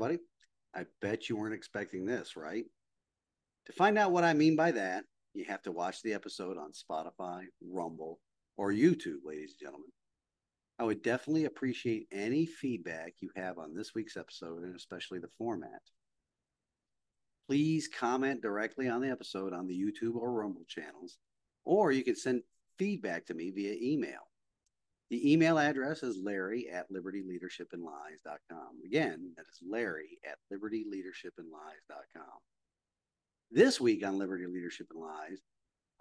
Everybody. I bet you weren't expecting this, right? To find out what I mean by that, you have to watch the episode on Spotify, Rumble, or YouTube, ladies and gentlemen. I would definitely appreciate any feedback you have on this week's episode and especially the format. Please comment directly on the episode on the YouTube or Rumble channels, or you can send feedback to me via email. The email address is larry at libertyleadershipandlies.com. Again, that is larry at libertyleadershipandlies.com. This week on Liberty Leadership and Lies,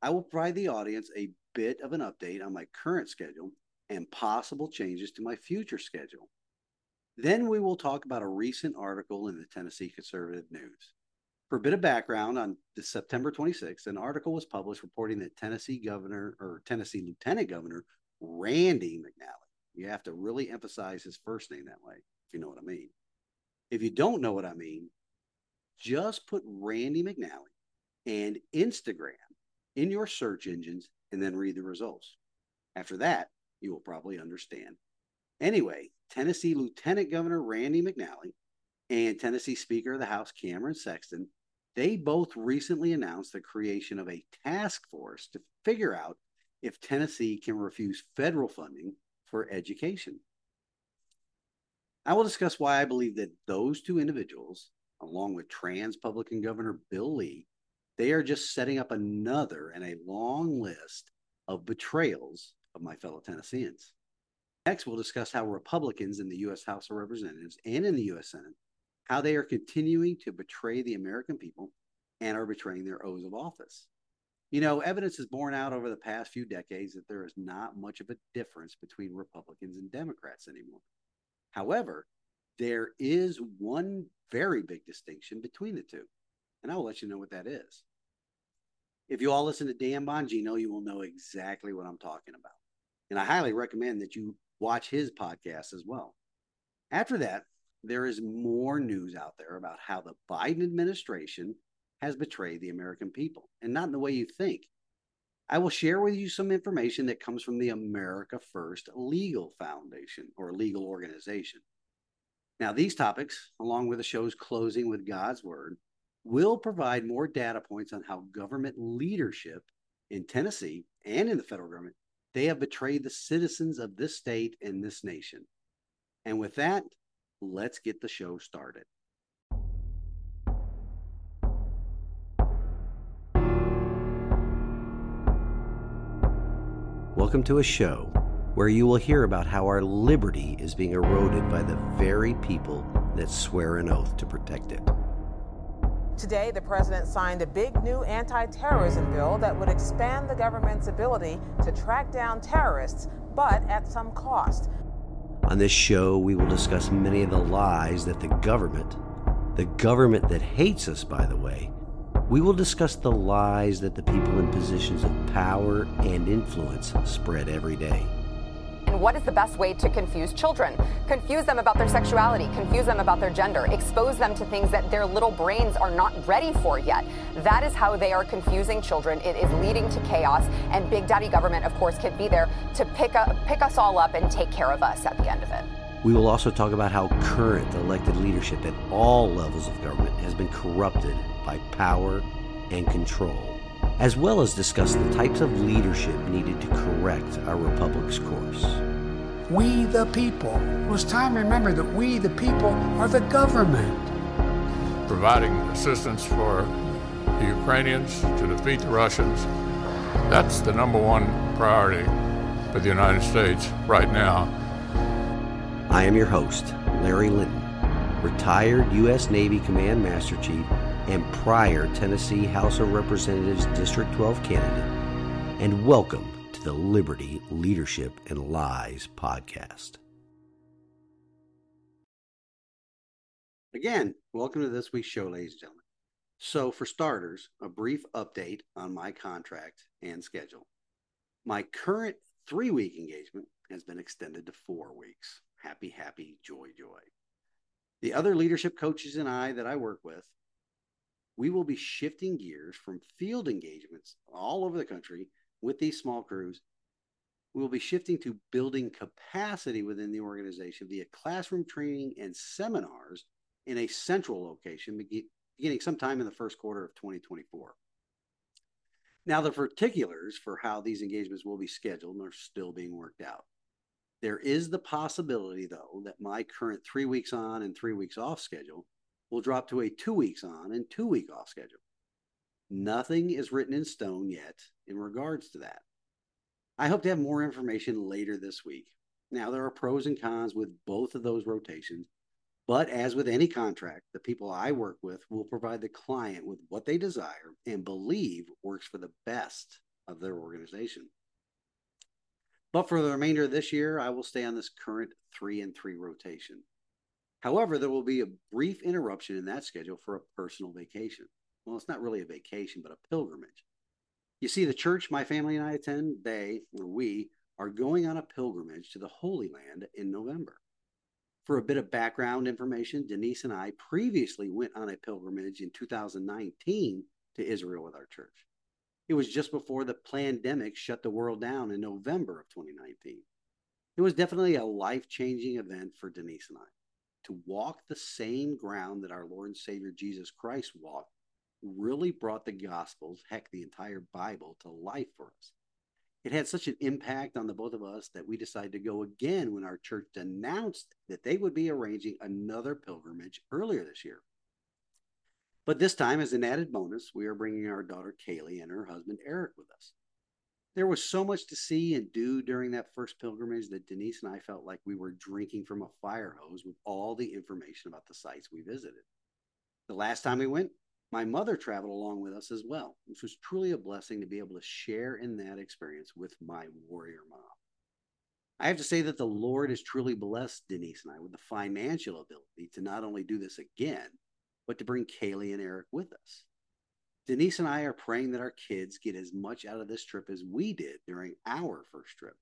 I will provide the audience a bit of an update on my current schedule and possible changes to my future schedule. Then we will talk about a recent article in the Tennessee Conservative News. For a bit of background, on September 26th, an article was published reporting that Tennessee Governor or Tennessee Lieutenant Governor Randy McNally. You have to really emphasize his first name that way, if you know what I mean. If you don't know what I mean, just put Randy McNally and Instagram in your search engines and then read the results. After that, you will probably understand. Anyway, Tennessee Lieutenant Governor Randy McNally and Tennessee Speaker of the House Cameron Sexton, they both recently announced the creation of a task force to figure out if Tennessee can refuse federal funding for education. I will discuss why I believe that those two individuals, along with trans Republican Governor Bill Lee, they are just setting up another and a long list of betrayals of my fellow Tennesseans. Next, we'll discuss how Republicans in the U.S. House of Representatives and in the U.S. Senate, how they are continuing to betray the American people and are betraying their oaths of office. You know, evidence is borne out over the past few decades that there is not much of a difference between Republicans and Democrats anymore. However, there is one very big distinction between the two, and I will let you know what that is. If you all listen to Dan Bongino, you will know exactly what I'm talking about. And I highly recommend that you watch his podcast as well. After that, there is more news out there about how the Biden administration has betrayed the American people, and not in the way you think. I will share with you some information that comes from the America First Legal Foundation or legal organization. Now, these topics, along with the show's closing with God's Word, will provide more data points on how government leadership in Tennessee and in the federal government they have betrayed the citizens of this state and this nation. And with that, let's get the show started. Welcome to a show where you will hear about how our liberty is being eroded by the very people that swear an oath to protect it. Today, the president signed a big new anti terrorism bill that would expand the government's ability to track down terrorists, but at some cost. On this show, we will discuss many of the lies that the government, the government that hates us, by the way, we will discuss the lies that the people in positions of power and influence spread every day. And what is the best way to confuse children? Confuse them about their sexuality, confuse them about their gender, expose them to things that their little brains are not ready for yet. That is how they are confusing children. It is leading to chaos, and Big Daddy government, of course, can be there to pick, up, pick us all up and take care of us at the end of it. We will also talk about how current elected leadership at all levels of government has been corrupted by power and control as well as discuss the types of leadership needed to correct our republic's course. We the people. It was time to remember that we the people are the government. Providing assistance for the Ukrainians to defeat the Russians, that's the number one priority for the United States right now. I am your host, Larry Linton, retired U.S. Navy Command Master Chief and prior Tennessee House of Representatives District 12 candidate, and welcome to the Liberty, Leadership, and Lies podcast. Again, welcome to this week's show, ladies and gentlemen. So, for starters, a brief update on my contract and schedule. My current three week engagement has been extended to four weeks. Happy, happy, joy, joy. The other leadership coaches and I that I work with we will be shifting gears from field engagements all over the country with these small crews. We will be shifting to building capacity within the organization via classroom training and seminars in a central location beginning sometime in the first quarter of 2024. Now, the particulars for how these engagements will be scheduled are still being worked out. There is the possibility, though, that my current three weeks on and three weeks off schedule will drop to a two weeks on and two week off schedule. Nothing is written in stone yet in regards to that. I hope to have more information later this week. Now, there are pros and cons with both of those rotations, but as with any contract, the people I work with will provide the client with what they desire and believe works for the best of their organization. But for the remainder of this year, I will stay on this current three and three rotation. However, there will be a brief interruption in that schedule for a personal vacation. Well, it's not really a vacation, but a pilgrimage. You see, the church my family and I attend, they, or we, are going on a pilgrimage to the Holy Land in November. For a bit of background information, Denise and I previously went on a pilgrimage in 2019 to Israel with our church. It was just before the pandemic shut the world down in November of 2019. It was definitely a life changing event for Denise and I. To walk the same ground that our Lord and Savior Jesus Christ walked really brought the Gospels, heck, the entire Bible, to life for us. It had such an impact on the both of us that we decided to go again when our church announced that they would be arranging another pilgrimage earlier this year. But this time, as an added bonus, we are bringing our daughter Kaylee and her husband Eric with us. There was so much to see and do during that first pilgrimage that Denise and I felt like we were drinking from a fire hose with all the information about the sites we visited. The last time we went, my mother traveled along with us as well, which was truly a blessing to be able to share in that experience with my warrior mom. I have to say that the Lord has truly blessed Denise and I with the financial ability to not only do this again, but to bring Kaylee and Eric with us. Denise and I are praying that our kids get as much out of this trip as we did during our first trip.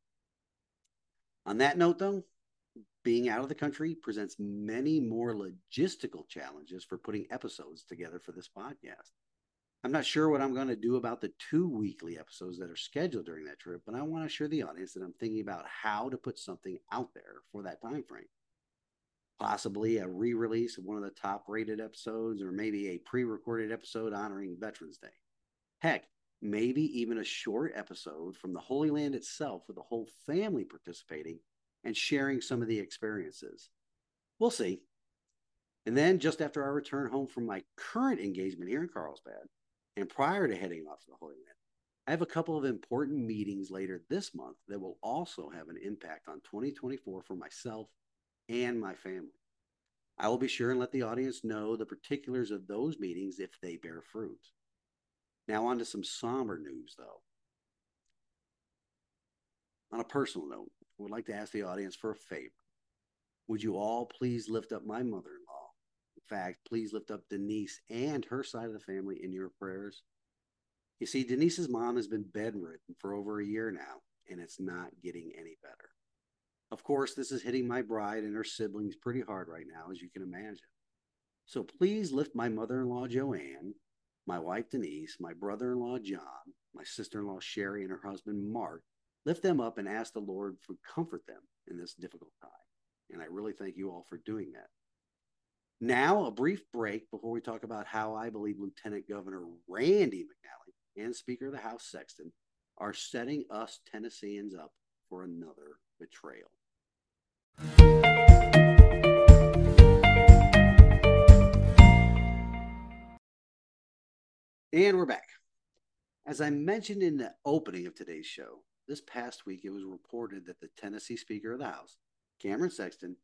On that note, though, being out of the country presents many more logistical challenges for putting episodes together for this podcast. I'm not sure what I'm going to do about the two weekly episodes that are scheduled during that trip, but I want to assure the audience that I'm thinking about how to put something out there for that time frame. Possibly a re-release of one of the top-rated episodes, or maybe a pre-recorded episode honoring Veterans Day. Heck, maybe even a short episode from the Holy Land itself with the whole family participating and sharing some of the experiences. We'll see. And then, just after I return home from my current engagement here in Carlsbad, and prior to heading off to the Holy Land, I have a couple of important meetings later this month that will also have an impact on 2024 for myself and my family. I will be sure and let the audience know the particulars of those meetings if they bear fruit. Now, on to some somber news, though. On a personal note, I would like to ask the audience for a favor. Would you all please lift up my mother in law? In fact, please lift up Denise and her side of the family in your prayers. You see, Denise's mom has been bedridden for over a year now, and it's not getting any better. Of course, this is hitting my bride and her siblings pretty hard right now, as you can imagine. So please lift my mother in law, Joanne, my wife, Denise, my brother in law, John, my sister in law, Sherry, and her husband, Mark, lift them up and ask the Lord to comfort them in this difficult time. And I really thank you all for doing that. Now, a brief break before we talk about how I believe Lieutenant Governor Randy McNally and Speaker of the House Sexton are setting us Tennesseans up for another betrayal. And we're back. As I mentioned in the opening of today's show, this past week, it was reported that the Tennessee Speaker of the House, Cameron Sexton,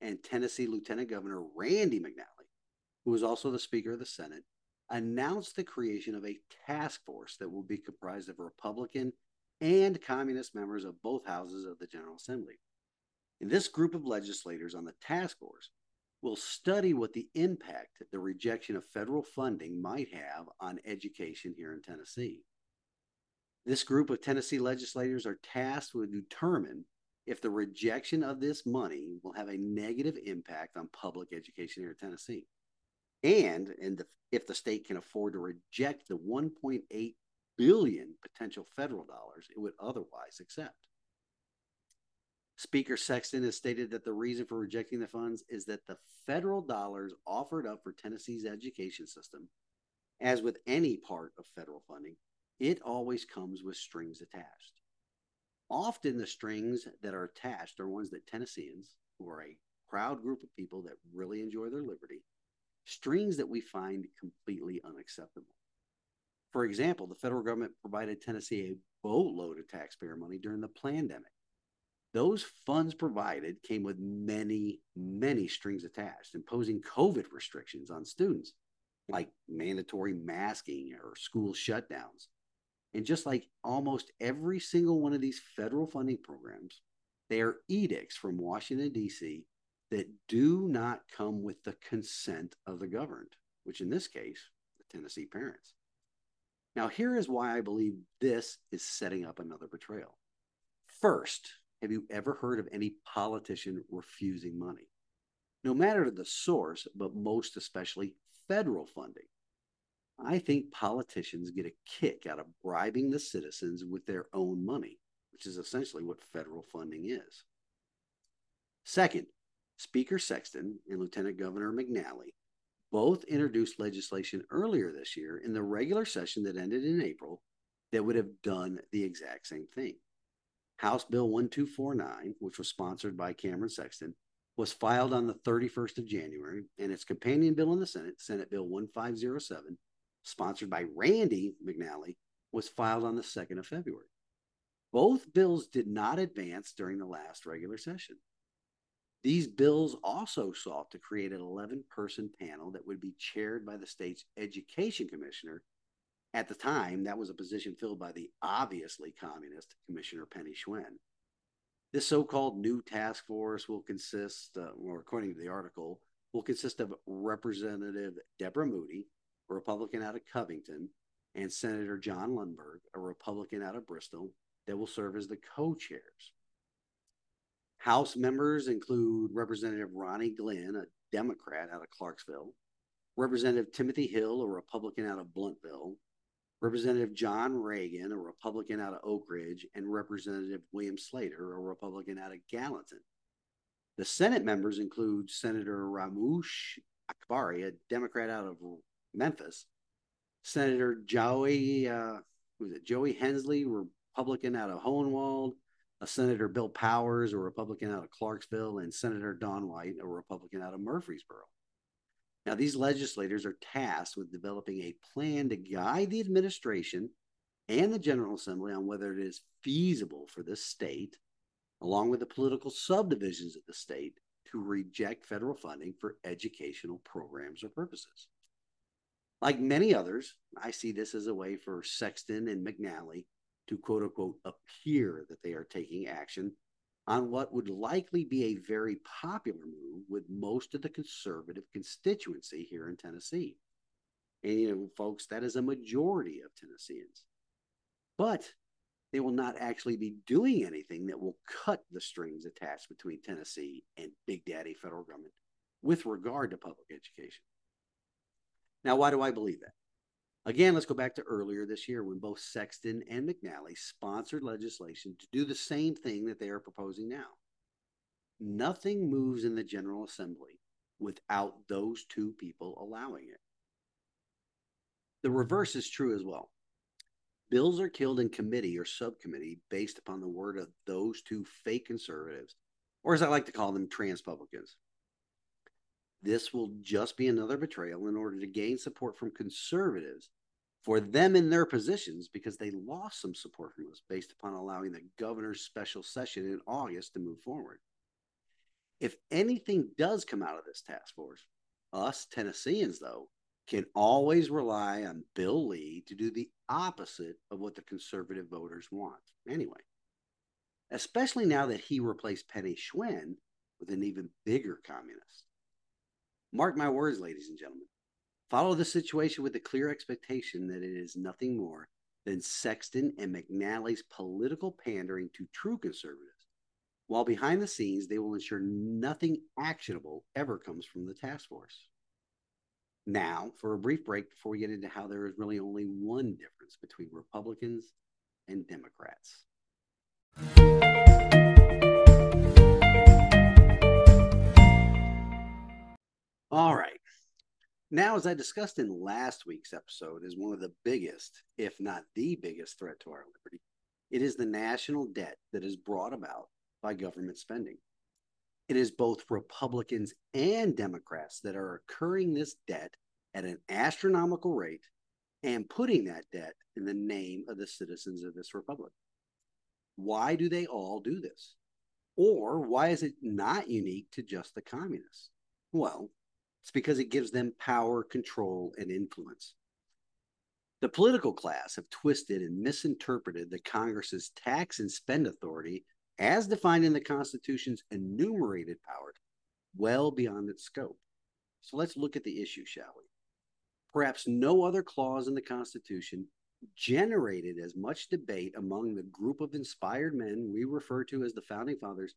and Tennessee Lieutenant Governor Randy McNally, who was also the Speaker of the Senate, announced the creation of a task force that will be comprised of Republican and communist members of both houses of the General Assembly. And this group of legislators on the task force will study what the impact the rejection of federal funding might have on education here in Tennessee. This group of Tennessee legislators are tasked with determine if the rejection of this money will have a negative impact on public education here in Tennessee. And, and if the state can afford to reject the 1.8 billion potential federal dollars it would otherwise accept. Speaker Sexton has stated that the reason for rejecting the funds is that the federal dollars offered up for Tennessee's education system, as with any part of federal funding, it always comes with strings attached. Often the strings that are attached are ones that Tennesseans, who are a proud group of people that really enjoy their liberty, strings that we find completely unacceptable. For example, the federal government provided Tennessee a boatload of taxpayer money during the pandemic. Those funds provided came with many, many strings attached, imposing COVID restrictions on students, like mandatory masking or school shutdowns. And just like almost every single one of these federal funding programs, they are edicts from Washington, D.C. that do not come with the consent of the governed, which in this case, the Tennessee parents. Now, here is why I believe this is setting up another betrayal. First, have you ever heard of any politician refusing money? No matter the source, but most especially federal funding. I think politicians get a kick out of bribing the citizens with their own money, which is essentially what federal funding is. Second, Speaker Sexton and Lieutenant Governor McNally both mm-hmm. introduced legislation earlier this year in the regular session that ended in April that would have done the exact same thing. House Bill 1249, which was sponsored by Cameron Sexton, was filed on the 31st of January, and its companion bill in the Senate, Senate Bill 1507, sponsored by Randy McNally, was filed on the 2nd of February. Both bills did not advance during the last regular session. These bills also sought to create an 11 person panel that would be chaired by the state's education commissioner at the time, that was a position filled by the obviously communist Commissioner Penny Schwinn. This so called new task force will consist, uh, or according to the article, will consist of Representative Deborah Moody, a Republican out of Covington, and Senator Jon Lundberg, a Republican out of Bristol, that will serve as the co chairs. House members include Representative Ronnie Glynn, a Democrat out of Clarksville, Representative Timothy Hill, a Republican out of Blountville, Representative John Ragan, a Republican out of Oak Ridge, and Representative William Slater, a Republican out of Gallatin. The Senate members include Senator Raumesh Akbari, a Democrat out of Memphis, Senator Joey, uh, was it Joey Hensley, Republican out of Hohenwald, Senator Bill Powers, a Republican out of Clarksville, and Senator Dawn White, a Republican out of Murfreesboro. Now, these legislators are tasked with developing a plan to guide the administration and the General Assembly on whether it is feasible for the state, along with the political subdivisions of the state, to reject federal funding for educational programs or purposes. Like many others, I see this as a way for Sexton and McNally to quote unquote appear that they are taking action on what would likely be a very popular move with most of the conservative constituency here in Tennessee. And, you know, folks, that is a majority of Tennesseans. But they will not actually be doing anything that will cut the strings attached between Tennessee and Big Daddy federal government with regard to public education. Now, why do I believe that? Again, let's go back to earlier this year when both Sexton and McNally sponsored legislation to do the same thing that they are proposing now. Nothing moves in the General Assembly without those two people allowing it. The reverse is true as well. Bills are killed in committee or subcommittee based upon the word of those two fake conservatives, or as I like to call them, trans publicans. This will just be another betrayal in order to gain support from conservatives for them in their positions because they lost some support from us based upon allowing the governor's special session in August to move forward. If anything does come out of this task force, us Tennesseans, though, can always rely on Bill Lee to do the opposite of what the conservative voters want anyway. Especially now that he replaced Penny Schwinn with an even bigger communist. Mark my words, ladies and gentlemen. Follow the situation with the clear expectation that it is nothing more than Sexton and McNally's political pandering to true conservatives, while behind the scenes they will ensure nothing actionable ever comes from the task force. Now, for a brief break before we get into how there is really only one difference between Republicans and Democrats. All right. Now, as I discussed in last week's episode, is one of the biggest, if not the biggest threat to our liberty. It is the national debt that is brought about by government spending. It is both Republicans and Democrats that are incurring this debt at an astronomical rate and putting that debt in the name of the citizens of this republic. Why do they all do this? Or why is it not unique to just the communists? Well, it's because it gives them power, control, and influence. The political class have twisted and misinterpreted the Congress's tax and spend authority as defined in the Constitution's enumerated powers well beyond its scope. So let's look at the issue, shall we? Perhaps no other clause in the Constitution generated as much debate among the group of inspired men we refer to as the founding fathers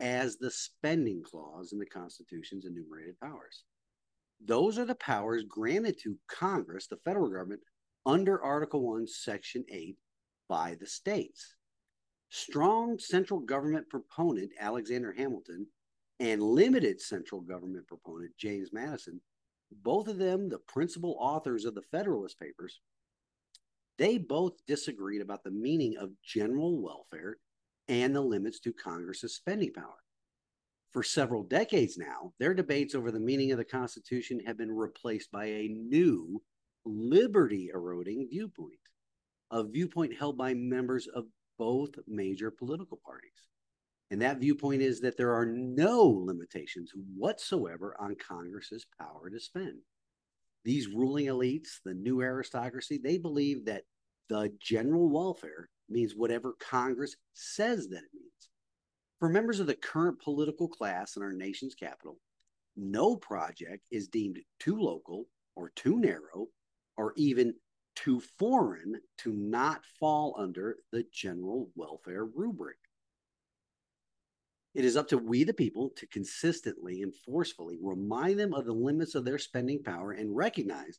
as the spending clause in the Constitution's enumerated powers. Those are the powers granted to Congress, the federal government, under Article 1, Section 8 by the states. Strong central government proponent Alexander Hamilton and limited central government proponent James Madison, both of them the principal authors of the Federalist Papers, they both disagreed about the meaning of general welfare and the limits to Congress's spending power. For several decades now, their debates over the meaning of the Constitution have been replaced by a new liberty eroding viewpoint, a viewpoint held by members of both major political parties. And that viewpoint is that there are no limitations whatsoever on Congress's power to spend. These ruling elites, the new aristocracy, they believe that the general welfare means whatever Congress says that it means. For members of the current political class in our nation's capital, no project is deemed too local or too narrow or even too foreign to not fall under the general welfare rubric. It is up to we, the people, to consistently and forcefully remind them of the limits of their spending power and recognize,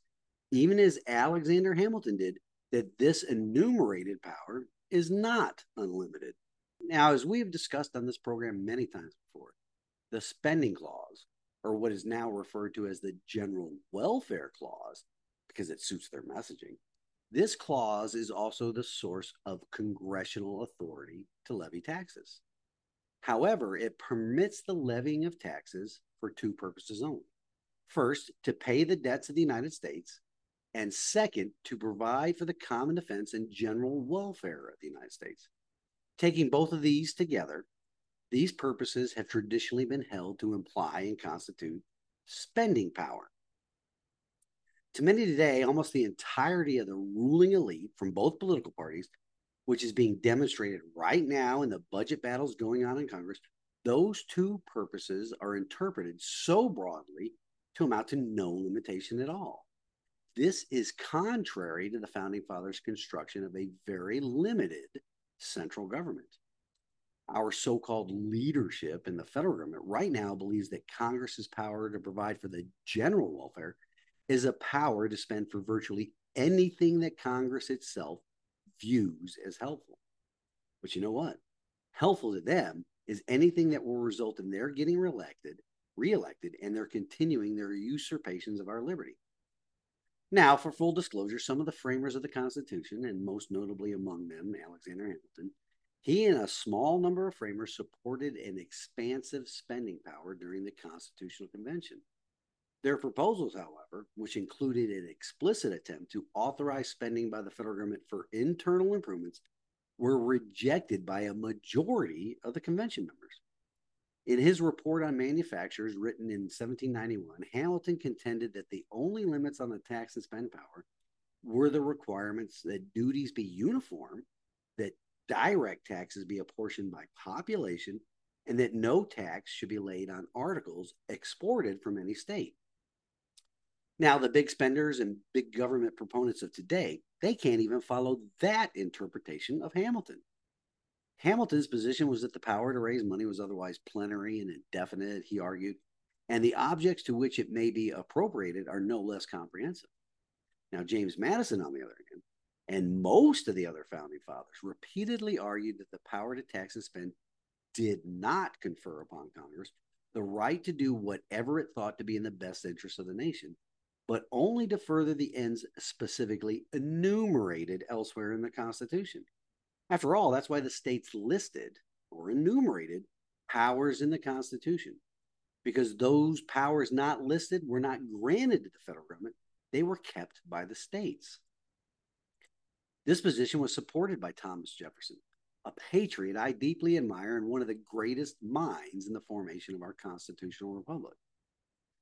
even as Alexander Hamilton did, that this enumerated power is not unlimited. Now, as we have discussed on this program many times before, the spending clause, or what is now referred to as the general welfare clause, because it suits their messaging, this clause is also the source of congressional authority to levy taxes. However, it permits the levying of taxes for two purposes only. First, to pay the debts of the United States, and second, to provide for the common defense and general welfare of the United States. Taking both of these together, these purposes have traditionally been held to imply and constitute spending power. To many today, almost the entirety of the ruling elite from both political parties, which is being demonstrated right now in the budget battles going on in Congress, those two purposes are interpreted so broadly to amount to no limitation at all. This is contrary to the founding fathers' construction of a very limited central government. Our so called leadership in the federal government right now believes that Congress's power to provide for the general welfare is a power to spend for virtually anything that Congress itself views as helpful. But you know what? Helpful to them is anything that will result in their getting reelected, reelected, and their continuing their usurpations of our liberty. Now, for full disclosure, some of the framers of the Constitution, and most notably among them Alexander Hamilton, he and a small number of framers supported an expansive spending power during the Constitutional Convention. Their proposals, however, which included an explicit attempt to authorize spending by the federal government for internal improvements, were rejected by a majority of the convention members. In his report on manufacturers, written in 1791, Hamilton contended that the only limits on the tax and spend power were the requirements that duties be uniform, that direct taxes be apportioned by population, and that no tax should be laid on articles exported from any state. Now, the big spenders and big government proponents of today, they can't even follow that interpretation of Hamilton. Hamilton's position was that the power to raise money was otherwise plenary and indefinite, he argued, and the objects to which it may be appropriated are no less comprehensive. Now, James Madison, on the other hand, and most of the other founding fathers repeatedly argued that the power to tax and spend did not confer upon Congress the right to do whatever it thought to be in the best interest of the nation, but only to further the ends specifically enumerated elsewhere in the Constitution. After all, that's why the states listed or enumerated powers in the Constitution, because those powers not listed were not granted to the federal government, they were kept by the states. This position was supported by Thomas Jefferson, a patriot I deeply admire and one of the greatest minds in the formation of our constitutional republic.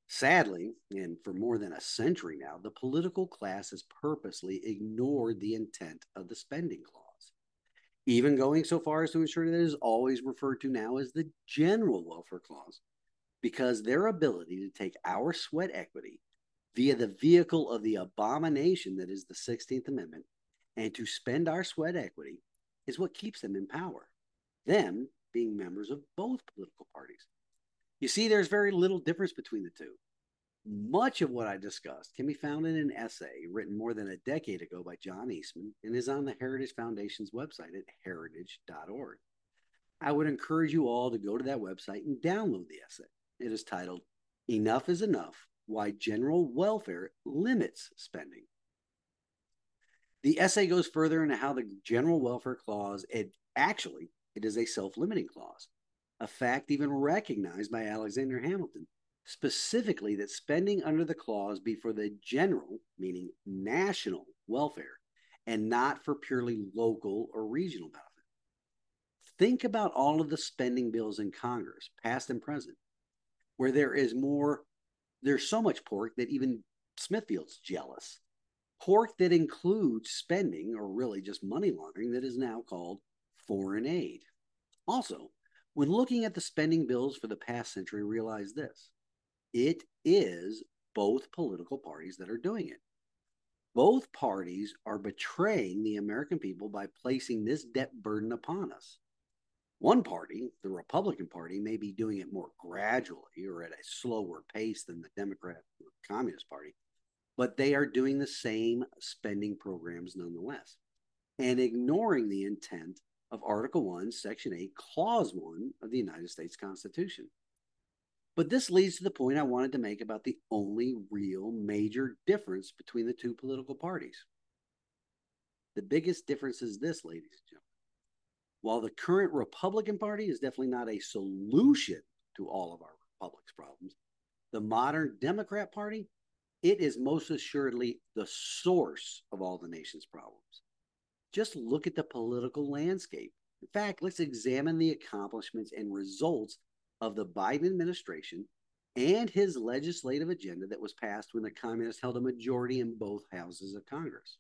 Sadly, and for more than a century now, the political class has purposely ignored the intent of the spending clause, even going so far as to ensure that it is always referred to now as the general welfare clause, because their ability to take our sweat equity via the vehicle of the abomination that is the 16th Amendment and to spend our sweat equity is what keeps them in power, them being members of both political parties. You see, there's very little difference between the two. Much of what I discussed can be found in an essay written more than a decade ago by John Eastman and is on the Heritage Foundation's website at heritage.org. I would encourage you all to go to that website and download the essay. It is titled Enough is Enough Why General Welfare Limits Spending. The essay goes further into how the general welfare clause, it actually, it is a self-limiting clause, a fact even recognized by Alexander Hamilton, specifically that spending under the clause be for the general, meaning national welfare, and not for purely local or regional benefit. Think about all of the spending bills in Congress, past and present, where there is more, there's so much pork that even Smithfield's jealous pork that includes spending or really just money laundering that is now called foreign aid. Also, when looking at the spending bills for the past century, realize this it is both political parties that are doing it. Both parties are betraying the American people by placing this debt burden upon us. One party, the Republican Party, may be doing it more gradually or at a slower pace than the Democrat or Communist Party, but they are doing the same spending programs nonetheless and ignoring the intent of Article 1, Section 8, Clause 1 of the United States Constitution. But this leads to the point I wanted to make about the only real major difference between the two political parties. The biggest difference is this, ladies and gentlemen. While the current Republican Party is definitely not a solution to all of our republic's problems, the modern Democrat Party it is most assuredly the source of all the nation's problems. Just look at the political landscape. In fact, let's examine the accomplishments and results of the Biden administration and his legislative agenda that was passed when the communists held a majority in both houses of Congress.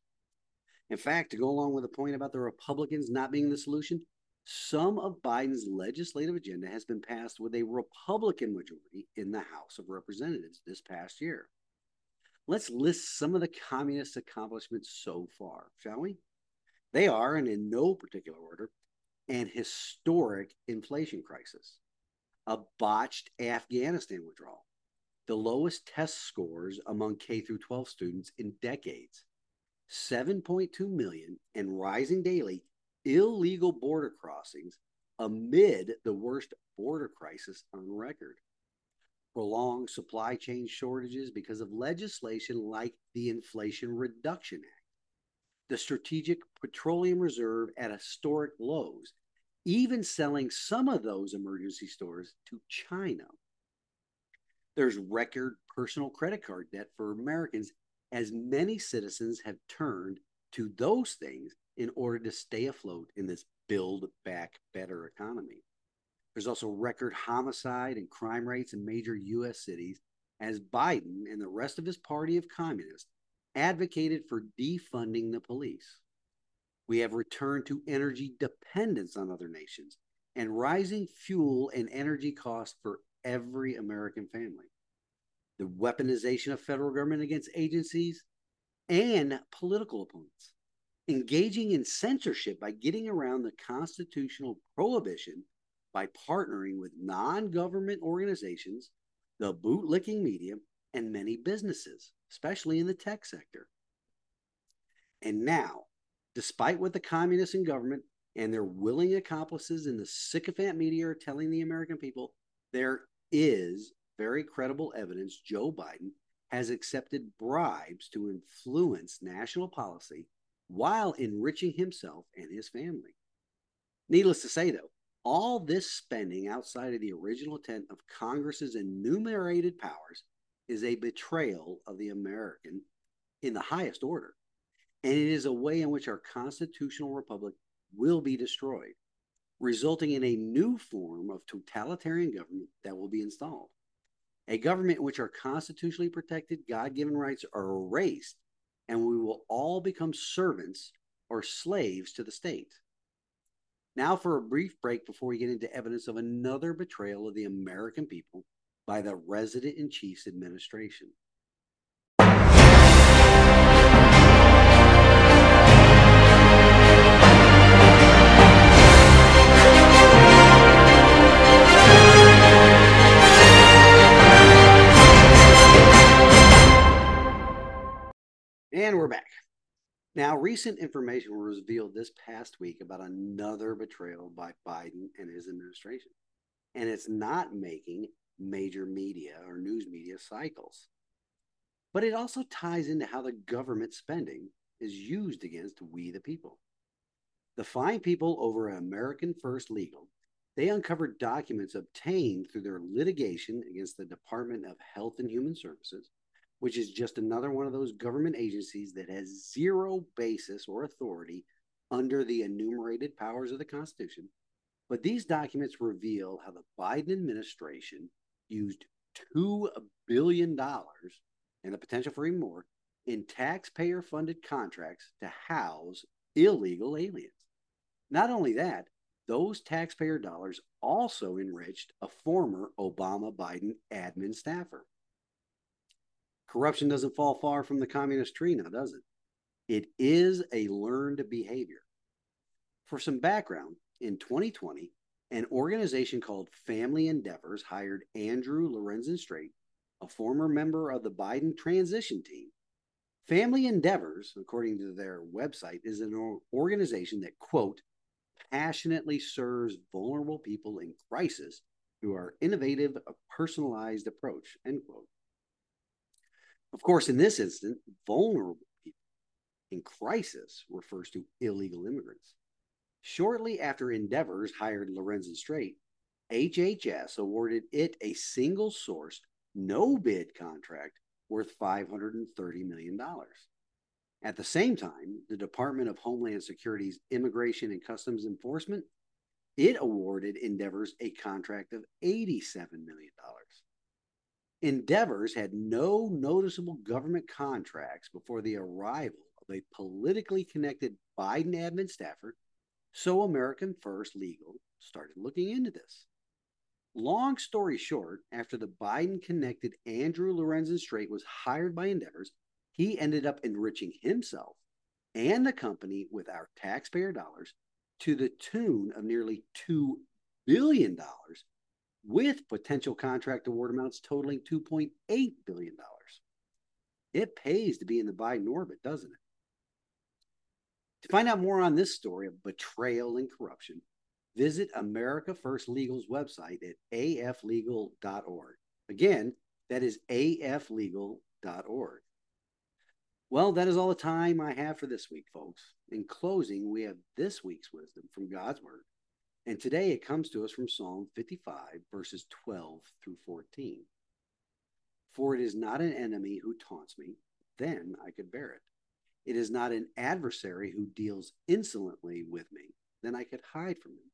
In fact, to go along with the point about the Republicans not being the solution, some of Biden's legislative agenda has been passed with a Republican majority in the House of Representatives this past year. Let's list some of the communist accomplishments so far, shall we? They are, and in no particular order, an historic inflation crisis, a botched Afghanistan withdrawal, the lowest test scores among K through 12 students in decades, 7.2 million and rising daily illegal border crossings amid the worst border crisis on record prolonged supply chain shortages because of legislation like the Inflation Reduction Act, the Strategic Petroleum Reserve at historic lows, even selling some of those emergency stores to China. There's record personal credit card debt for Americans, as many citizens have turned to those things in order to stay afloat in this build back better economy. There's also record homicide and crime rates in major U.S. cities as Biden and the rest of his party of communists advocated for defunding the police. We have returned to energy dependence on other nations and rising fuel and energy costs for every American family. The weaponization of federal government against agencies and political opponents. Engaging in censorship by getting around the constitutional prohibition by partnering with non government organizations, the bootlicking media, and many businesses, especially in the tech sector. And now, despite what the communists in government and their willing accomplices in the sycophant media are telling the American people, there is very credible evidence Joe Biden has accepted bribes to influence national policy while enriching himself and his family. Needless to say, though, all this spending outside of the original intent of Congress's enumerated powers is a betrayal of the American in the highest order. And it is a way in which our constitutional republic will be destroyed, resulting in a new form of totalitarian government that will be installed. A government in which our constitutionally protected God given rights are erased and we will all become servants or slaves to the state. Now, for a brief break before we get into evidence of another betrayal of the American people by the Resident in Chief's administration. Now, recent information was revealed this past week about another betrayal by Biden and his administration. And it's not making major media or news media cycles. But it also ties into how the government spending is used against we the people. The fine people over American First Legal, they uncovered documents obtained through their litigation against the Department of Health and Human Services which is just another one of those government agencies that has zero basis or authority under the enumerated powers of the Constitution. But these documents reveal how the Biden administration used $2 billion and the potential for even more in taxpayer funded contracts to house illegal aliens. Not only that, those taxpayer dollars also enriched a former Obama Biden admin staffer. Corruption doesn't fall far from the communist tree now, does it? It is a learned behavior. For some background, in 2020, an organization called Family Endeavors hired Andrew Lorenzen-Strait, a former member of the Biden transition team. Family Endeavors, according to their website, is an organization that, quote, passionately serves vulnerable people in crisis through our innovative, personalized approach, end quote. Of course, in this instance, vulnerable people in crisis refers to illegal immigrants. Shortly after Endeavors hired Lorenzen-Strait, HHS awarded it a single sourced, no bid contract worth $530 million. At the same time, the Department of Homeland Security's Immigration and Customs Enforcement, it awarded Endeavors a contract of $87 million. Endeavors had no noticeable government contracts before the arrival of a politically connected Biden admin staffer, so American First Legal started looking into this. Long story short, after the Biden connected Andrew Lorenzen-Strait was hired by Endeavors, he ended up enriching himself and the company with our taxpayer dollars to the tune of nearly $2 billion with potential contract award amounts totaling $2.8 billion. It pays to be in the Biden orbit, doesn't it? To find out more on this story of betrayal and corruption, visit America First Legal's website at aflegal.org. Again, that is aflegal.org. Well, that is all the time I have for this week, folks. In closing, we have this week's wisdom from God's Word and today it comes to us from Psalm 55, verses 12 through 14. For it is not an enemy who taunts me, then I could bear it. It is not an adversary who deals insolently with me, then I could hide from him.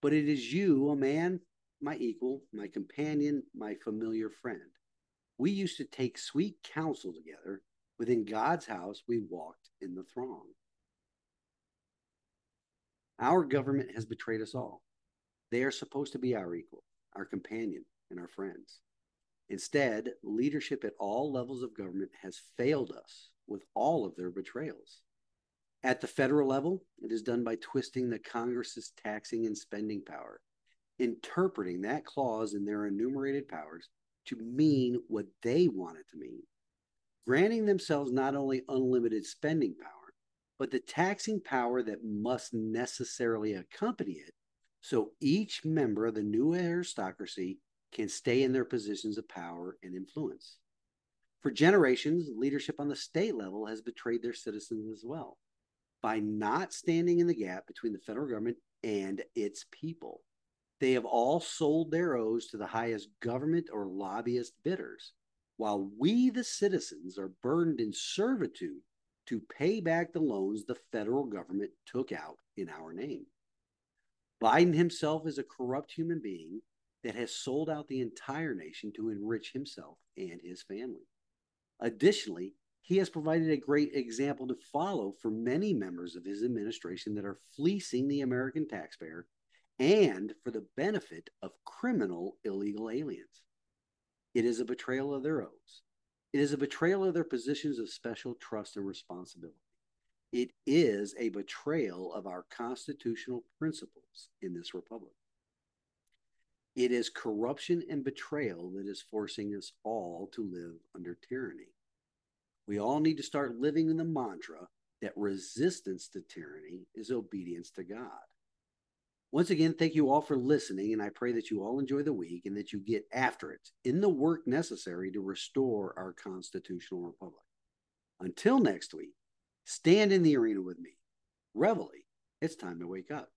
But it is you, a man, my equal, my companion, my familiar friend. We used to take sweet counsel together. Within God's house, we walked in the throng. Our government has betrayed us all. They are supposed to be our equal, our companion, and our friends. Instead, leadership at all levels of government has failed us with all of their betrayals. At the federal level, it is done by twisting the Congress's taxing and spending power, interpreting that clause in their enumerated powers to mean what they want it to mean, granting themselves not only unlimited spending power but the taxing power that must necessarily accompany it. So each member of the new aristocracy can stay in their positions of power and influence. For generations, leadership on the state level has betrayed their citizens as well by not standing in the gap between the federal government and its people. They have all sold their oaths to the highest government or lobbyist bidders, while we, the citizens, are burdened in servitude to pay back the loans the federal government took out in our name. Biden himself is a corrupt human being that has sold out the entire nation to enrich himself and his family. Additionally, he has provided a great example to follow for many members of his administration that are fleecing the American taxpayer and for the benefit of criminal illegal aliens. It is a betrayal of their oaths. It is a betrayal of their positions of special trust and responsibility. It is a betrayal of our constitutional principles in this republic. It is corruption and betrayal that is forcing us all to live under tyranny. We all need to start living in the mantra that resistance to tyranny is obedience to God. Once again, thank you all for listening, and I pray that you all enjoy the week and that you get after it in the work necessary to restore our constitutional republic. Until next week, stand in the arena with me. Reveille, it's time to wake up.